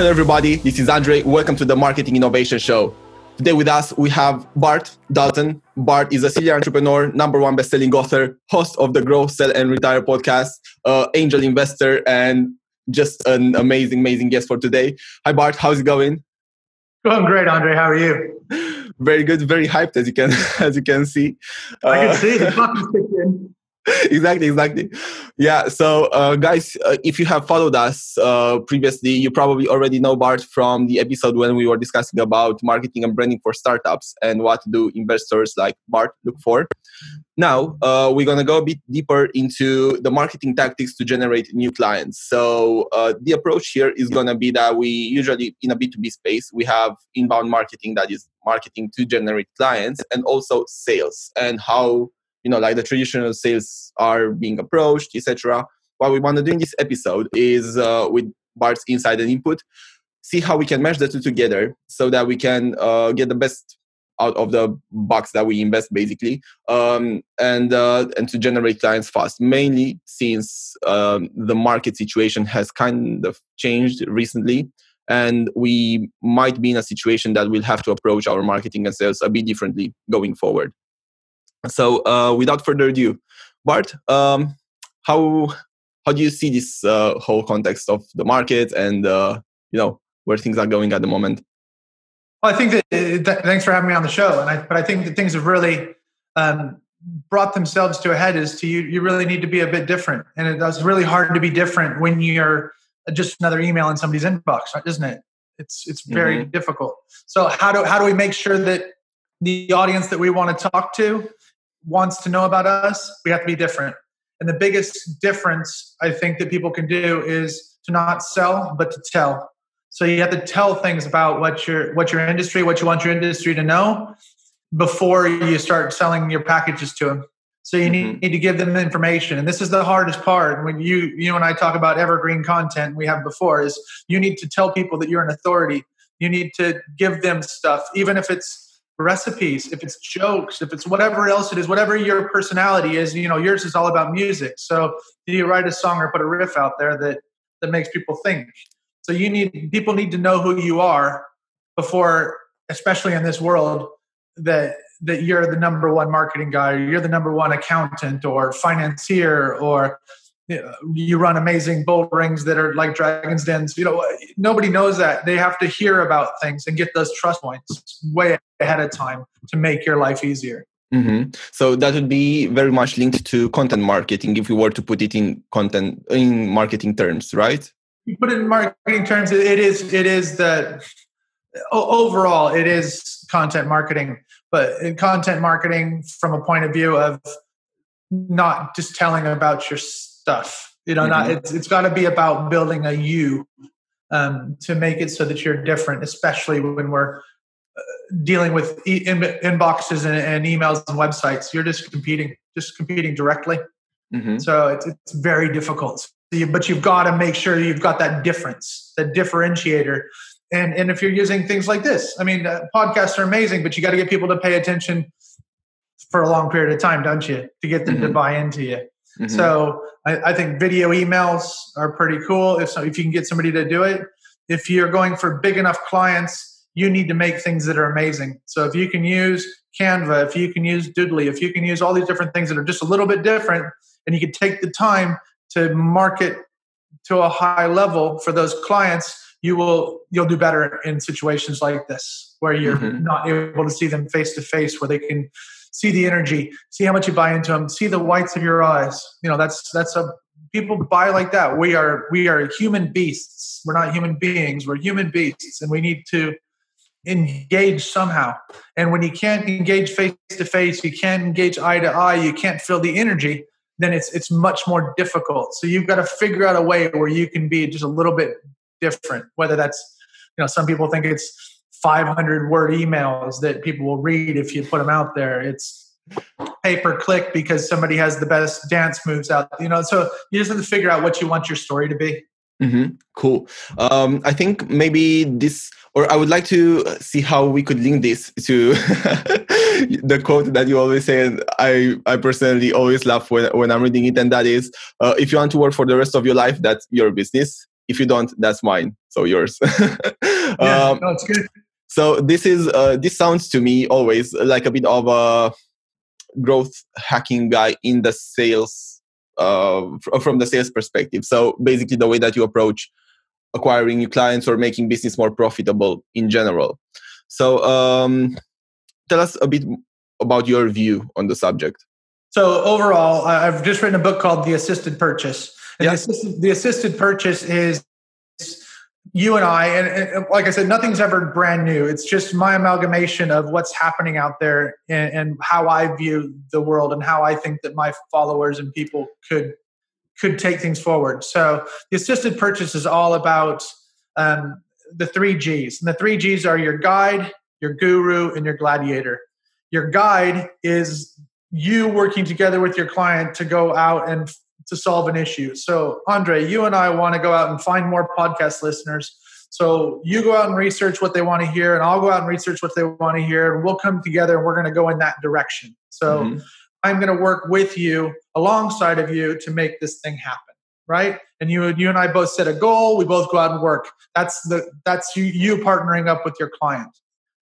Hello, everybody. This is Andrei. Welcome to the Marketing Innovation Show. Today with us, we have Bart Dalton. Bart is a serial entrepreneur, number one best-selling author, host of the Grow, Sell, and Retire podcast, uh, angel investor, and just an amazing, amazing guest for today. Hi, Bart. How's it going? Going great, Andrei. How are you? Very good. Very hyped, as you can as you can see. I can see the clock is ticking. exactly exactly. Yeah so uh, guys uh, if you have followed us uh, previously you probably already know bart from the episode when we were discussing about marketing and branding for startups and what do investors like bart look for. Now uh, we're going to go a bit deeper into the marketing tactics to generate new clients. So uh, the approach here is going to be that we usually in a b2b space we have inbound marketing that is marketing to generate clients and also sales and how you know like the traditional sales are being approached etc what we want to do in this episode is uh, with bart's insight and input see how we can mesh the two together so that we can uh, get the best out of the box that we invest basically um, and uh, and to generate clients fast. Mainly since um, the market situation has kind of changed recently and we might be in a situation that we'll have to approach our marketing and sales a bit differently going forward so, uh, without further ado, Bart, um, how how do you see this uh, whole context of the market and uh, you know where things are going at the moment? Well, I think that, uh, that thanks for having me on the show, and I, but I think that things have really um, brought themselves to a head. Is to you, you really need to be a bit different, and it's really hard to be different when you're just another email in somebody's inbox, isn't it? It's it's very mm-hmm. difficult. So how do how do we make sure that the audience that we want to talk to wants to know about us, we have to be different. And the biggest difference I think that people can do is to not sell, but to tell. So you have to tell things about what your what your industry, what you want your industry to know before you start selling your packages to them. So you need, mm-hmm. need to give them information. And this is the hardest part when you you and I talk about evergreen content we have before is you need to tell people that you're an authority. You need to give them stuff, even if it's recipes, if it's jokes, if it's whatever else it is, whatever your personality is, you know, yours is all about music. So do you write a song or put a riff out there that that makes people think? So you need people need to know who you are before, especially in this world, that that you're the number one marketing guy, or you're the number one accountant or financier, or you run amazing bull rings that are like dragons dens. You know nobody knows that. They have to hear about things and get those trust points way ahead of time to make your life easier. Mm-hmm. so that would be very much linked to content marketing if we were to put it in content in marketing terms right? You put it in marketing terms it is it is the overall it is content marketing. But in content marketing from a point of view of not just telling about your stuff. You know, mm-hmm. not it's it's got to be about building a you um, to make it so that you're different, especially when we're uh, dealing with e- in- inboxes and, and, emails and websites. You're just competing, just competing directly. Mm-hmm. So it's it's very difficult. So you, but you've got to make sure you've got that difference, that differentiator. And and if you're using things like this, I mean, uh, podcasts are amazing, but you got to get people to pay attention for a long period of time, don't you, to get them mm-hmm. to buy into you. Mm-hmm. So I, I, think video emails are pretty cool. If so, if you can get somebody to do it, if you're going for big enough clients, you need to make things that are amazing. So if you can use Canva, if you can use Doodly, if you can use all these different things that are just a little bit different, and you can take the time to market to a high level for those clients, you will you'll do better in situations like this where you're mm-hmm. not able to see them face to face, where they can see the energy, see how much you buy into them, see the whites of your eyes. You know, that's that's a people buy like that. We are we are human beasts. We're not human beings. We're human beasts, and we need to engage somehow. And when you can't engage face to face, you can't engage eye to eye, you can't feel the energy. Then it's it's much more difficult. So you've got to figure out a way where you can be just a little bit different. Whether that's you know some people think it's 500 word emails that people will read if you put them out there. It's pay per click because somebody has the best dance moves out. You know, so you just have to figure out what you want your story to be. Mm-hmm. Cool. Um, I think maybe this, or I would like to see how we could link this to the quote that you always say, and I, I personally always laugh when, when I'm reading it, and that is, uh, if you want to work for the rest of your life, that's your business. If you don't, that's mine so yours. yeah, um, no, it's good. So this is uh, this sounds to me always like a bit of a growth hacking guy in the sales uh, from the sales perspective. So basically, the way that you approach acquiring new clients or making business more profitable in general. So um, tell us a bit about your view on the subject. So overall, I've just written a book called The Assisted Purchase. And the, assisted, the assisted purchase is you and I, and, and, like I said, nothing's ever brand new. It's just my amalgamation of what's happening out there and, and, how I view the world and how I think that my followers and people could could take things forward. So the assisted purchase is all about um, the three G's, and the three G's are your guide, your guru, and your gladiator. Your guide is you working together with your client to go out and to solve an issue. So, Andrei, you and I want to go out and find more podcast listeners. So, you go out and research what they want to hear, and I'll go out and research what they want to hear, and we'll come together and we're going to go in that direction. So, mm-hmm. I'm going to work with you alongside of you to make this thing happen, right? And you, you and I both set a goal. We both go out and work. That's the that's you, you partnering up with your client.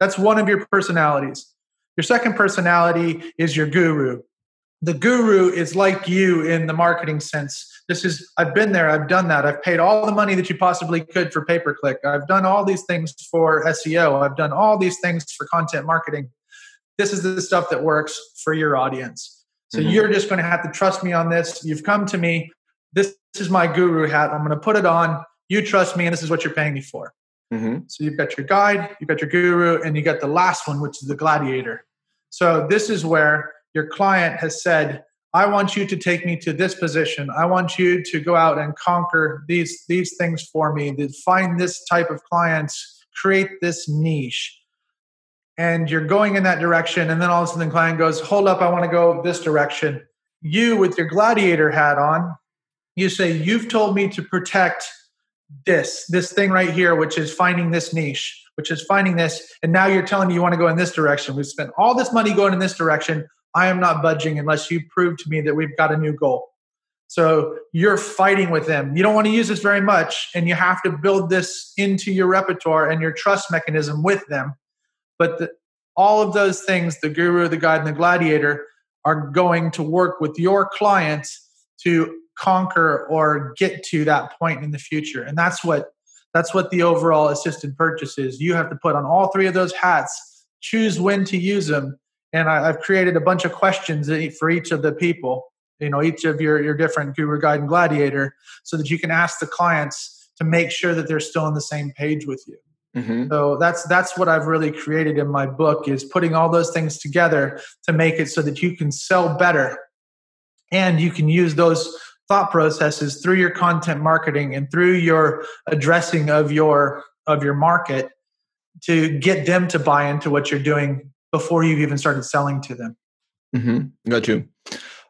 That's one of your personalities. Your second personality is your guru the guru is like you in the marketing sense. This is, I've been there, I've done that. I've paid all the money that you possibly could for pay per click. I've done all these things for SEO. I've done all these things for content marketing. This is the stuff that works for your audience. So mm-hmm. you're just going to have to trust me on this. You've come to me. This, this is my guru hat. I'm going to put it on. You trust me, and this is what you're paying me for. Mm-hmm. So you've got your guide, you've got your guru, and you got the last one, which is the gladiator. So this is where your client has said, I want you to take me to this position. I want you to go out and conquer these these things for me. To find this type of clients, create this niche. And you're going in that direction, and then all of a sudden the client goes, "Hold up, I want to go this direction." You, with your gladiator hat on, you say, "You've told me to protect this this thing right here, which is finding this niche, which is finding this, and now you're telling me you want to go in this direction. We've spent all this money going in this direction. I am not budging unless you prove to me that we've got a new goal. So you're fighting with them. You don't want to use this very much, and you have to build this into your repertoire and your trust mechanism with them. But the, all of those things, the guru, the guide, and the gladiator, are going to work with your clients to conquer or get to that point in the future. And that's what that's what the overall assisted purchase is. You have to put on all three of those hats, choose when to use them, and I, have created a bunch of questions for each of the people you know each of your your different guru guide and gladiator so that you can ask the clients to make sure that they're still on the same page with you mm-hmm. so that's that's what i've really created in my book is putting all those things together to make it so that you can sell better and you can use those thought processes through your content marketing and through your addressing of your of your market to get them to buy into what you're doing before you've even started selling to them. Mm-hmm. Got you.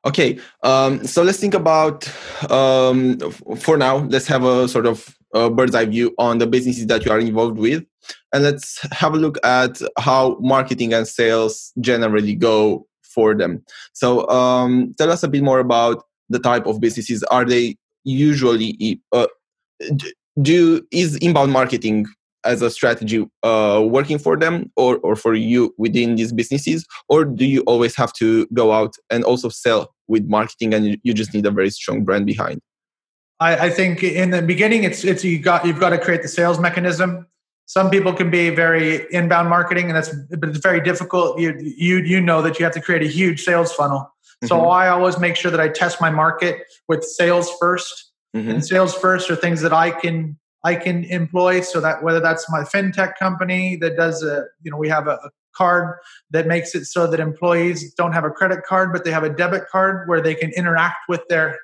Okay, um, so let's think about um, for now. Let's have a sort of a bird's eye view on the businesses that you are involved with, and let's have a look at how marketing and sales generally go for them. So, um, tell us a bit more about the type of businesses. Are they usually uh, do is inbound marketing as a strategy uh, working for them or, or for you within these businesses? Or do you always have to go out and also sell with marketing and you, just need a very strong brand behind? I, I, think in the beginning it's it's you got you've got to create the sales mechanism. Some people can be very inbound marketing and that's but it's very difficult. You you you know that you have to create a huge sales funnel. So mm-hmm. i always make sure that i test my market with sales 1st mm-hmm. and sales first are things that i can I can employ so that whether that's my fintech company that does a, you know, we have a, a card that makes it so that employees don't have a credit card, but they have a debit card where they can interact with their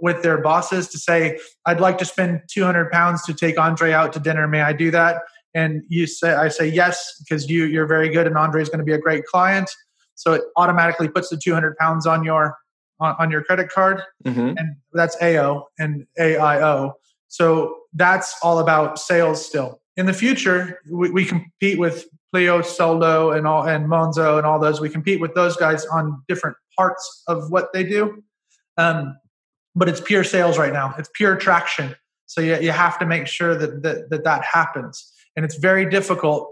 with their bosses to say, I'd like to spend 200 pounds to take Andrei out to dinner. May I do that? And you say, I say yes, because you, you're very good and Andrei is going to be a great client. So it automatically puts the 200 pounds on your, on, on your credit card. Mm-hmm. And that's AO and AIO. So that's all about sales still. In the future, we, we compete with Pleo, Soldo, and all and Monzo and all those. We compete with those guys on different parts of what they do. Um, but it's pure sales right now. It's pure traction. So you, you have to make sure that, that that that happens. And it's very difficult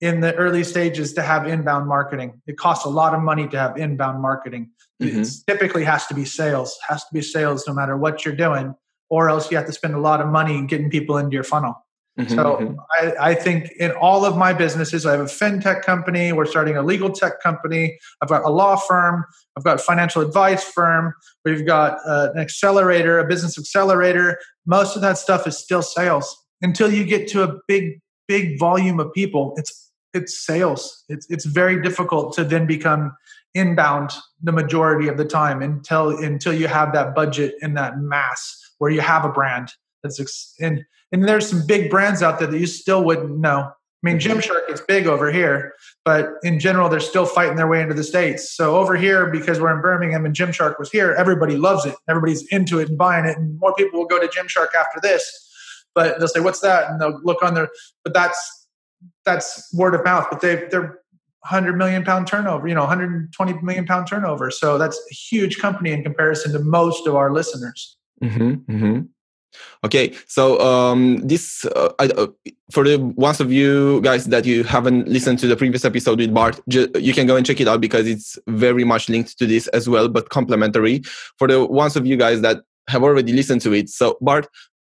in the early stages to have inbound marketing. It costs a lot of money to have inbound marketing. Mm-hmm. It typically has to be sales, has to be sales no matter what you're doing, or else you have to spend a lot of money getting people into your funnel. Mm-hmm, so mm-hmm. I, I, think in all of my businesses, I have a fintech company. We're starting a legal tech company. I've got a law firm. I've got a financial advice firm. We've got uh, an accelerator, a business accelerator. Most of that stuff is still sales until you get to a big, big volume of people. It's it's sales. It's it's very difficult to then become inbound the majority of the time until until you have that budget and that mass where you have a brand that's ex- and and there's some big brands out there that you still wouldn't know. I mean, mm-hmm. Gymshark is big over here, but in general, they're still fighting their way into the states. So over here, because we're in Birmingham and Gymshark was here, everybody loves it. Everybody's into it and buying it, and more people will go to Gymshark after this. But they'll say, "What's that?" and they'll look on their. But that's that's word of mouth, but they they're 100 million pound turnover, you know, 120 million pound turnover. So that's a huge company in comparison to most of our listeners. Mm-hmm, mm-hmm. Okay, so um, this uh, I, uh, for the ones of you guys that you haven't listened to the previous episode with Bart, ju- you can go and check it out because it's very much linked to this as well, but complementary. For the ones of you guys that have already listened to it, so Bart,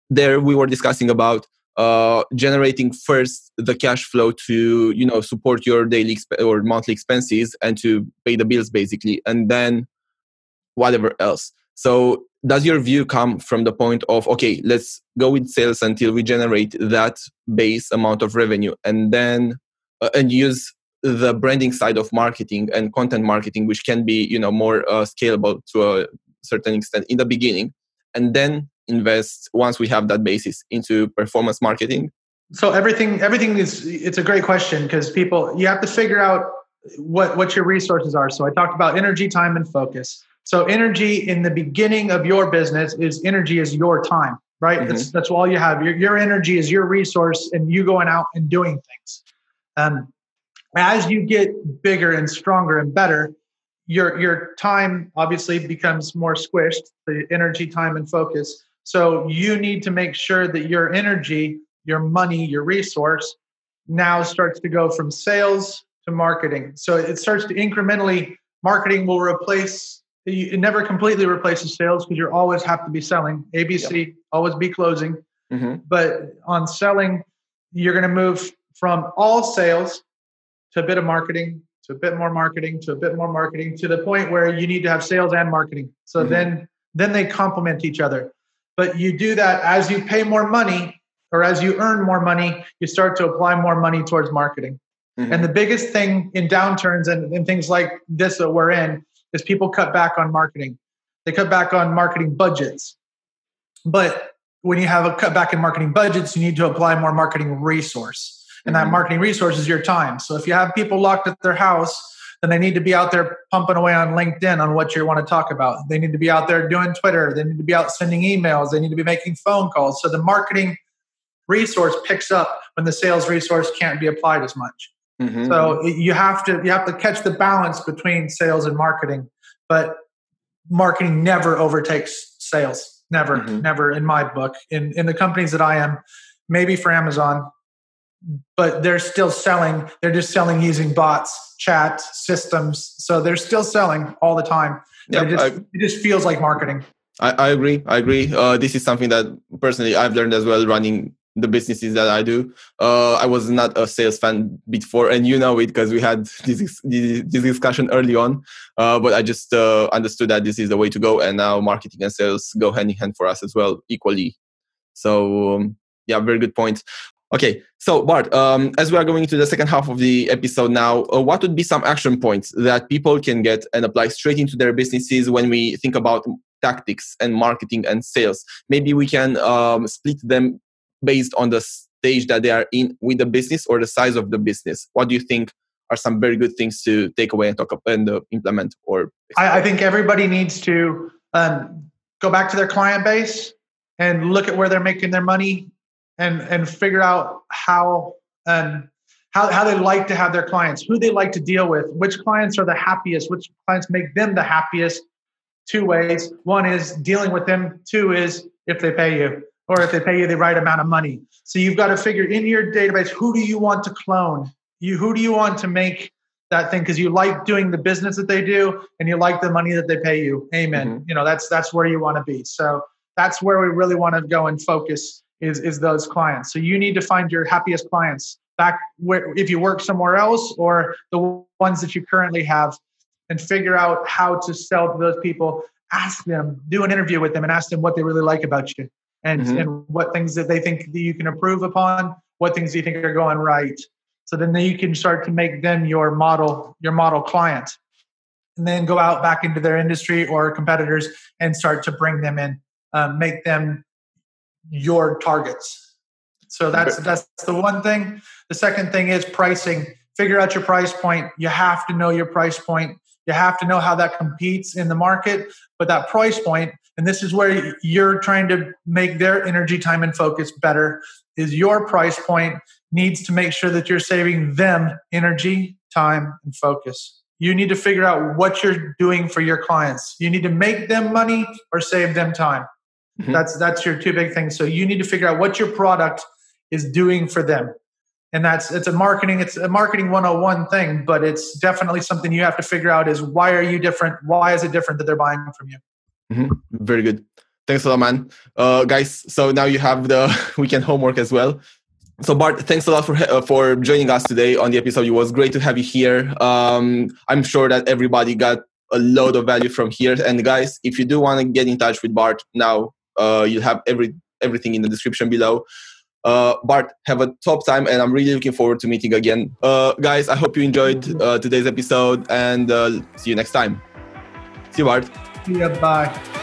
there we were discussing about uh, generating first the cash flow to you know support your daily exp- or monthly expenses and to pay the bills basically and then whatever else so does your view come from the point of okay let's go with sales until we generate that base amount of revenue and then uh, and use the branding side of marketing and content marketing which can be you know more uh, scalable to a certain extent in the beginning and then invest once we have that basis into performance marketing? So everything everything is it's a great question because people you have to figure out what what your resources are. So I talked about energy, time, and focus. So energy in the beginning of your business is energy is your time, right? Mm-hmm. That's that's all you have. Your your energy is your resource, and you going out and doing things. Um, as you get bigger and stronger and better, your your time obviously becomes more squished. The energy, time, and focus. So you need to make sure that your energy, your money, your resource now starts to go from sales to marketing. So it starts to incrementally, marketing will replace, it never completely replaces sales because you always have to be selling. ABC, yep. always be closing. Mm-hmm. But on selling, you're going to move from all sales to a bit of marketing to a bit more marketing to a bit more marketing to the point where you need to have sales and marketing. So mm-hmm. then then they complement each other. But you do that as you pay more money or as you earn more money, you start to apply more money towards marketing. Mm-hmm. And the biggest thing in downturns and, and things like this that we're in is people cut back on marketing. They cut back on marketing budgets. But when you have a cut back in marketing budgets, you need to apply more marketing resource. And that mm-hmm. marketing resource is your time. So if you have people locked at their house then they need to be out there pumping away on LinkedIn on what you want to talk about. They need to be out there doing Twitter. They need to be out sending emails. They need to be making phone calls. So the marketing resource picks up when the sales resource can't be applied as much. Mm-hmm. So you have to you have to catch the balance between sales and marketing, but marketing never overtakes sales. Never, mm-hmm. never in my book. In in the companies that I am, maybe for Amazon, but they're still selling. They're just selling using bots, chat systems. So they're still selling all the time. Yep, it, just, I, it just feels like marketing. I, I agree. I agree. Uh, this is something that personally I've learned as well running the businesses that I do. Uh, I was not a sales fan before, and you know it because we had this, this, discussion early on. Uh, but I just uh, understood that this is the way to go, and now marketing and sales go hand in hand for us as well, equally. So um, yeah, very good point. Okay, so Bart, um, as we are going into the second half of the episode now, uh, what would be some action points that people can get and apply straight into their businesses when we think about tactics and marketing and sales? Maybe we can um, split them based on the stage that they are in with the business or the size of the business. What do you think are some very good things to take away and talk about and uh, implement? Or I, I, think everybody needs to um, go back to their client base and look at where they're making their money and and figure out how and how, how they like to have their clients, who they like to deal with, which clients are the happiest, which clients make them the happiest. Two ways. One is dealing with them. Two is if they pay you. Or if they pay you the right amount of money. So you've got to figure in your database who do you want to clone? You who do you want to make that thing because you like doing the business that they do and you like the money that they pay you. Amen. Mm-hmm. You know that's that's where you want to be. So that's where we really want to go and focus is is those clients. So you need to find your happiest clients back where if you work somewhere else or the ones that you currently have and figure out how to sell to those people ask them do an interview with them and ask them what they really like about you and mm-hmm. and what things that they think that you can improve upon what things do you think are going right. So then you can start to make them your model your model client. And then go out back into their industry or competitors and start to bring them in um, make them your targets. So that's that's the one thing. The second thing is pricing. Figure out your price point. You have to know your price point. You have to know how that competes in the market but that price point and this is where you're trying to make their energy time and focus better is your price point needs to make sure that you're saving them energy time and focus. You need to figure out what you're doing for your clients. You need to make them money or save them time. Mm-hmm. that's that's your two big things. So you need to figure out what your product is doing for them. And that's it's a marketing it's a marketing 101 thing but it's definitely something you have to figure out is why are you different? Why is it different that they're buying from you mm-hmm. very good thanks a lot man uh, guys so now you have the weekend homework as well so bart thanks a lot for uh, for joining us today on the episode it was great to have you here um, i'm sure that everybody got a load of value from here and guys if you do want to get in touch with bart now uh, you'll have every everything in the description below uh, Bart, have a top time, and I'm really looking forward to meeting again. Uh, guys, I hope you enjoyed uh, today's episode, and uh, see you next time. See you, Bart. Yeah, bye.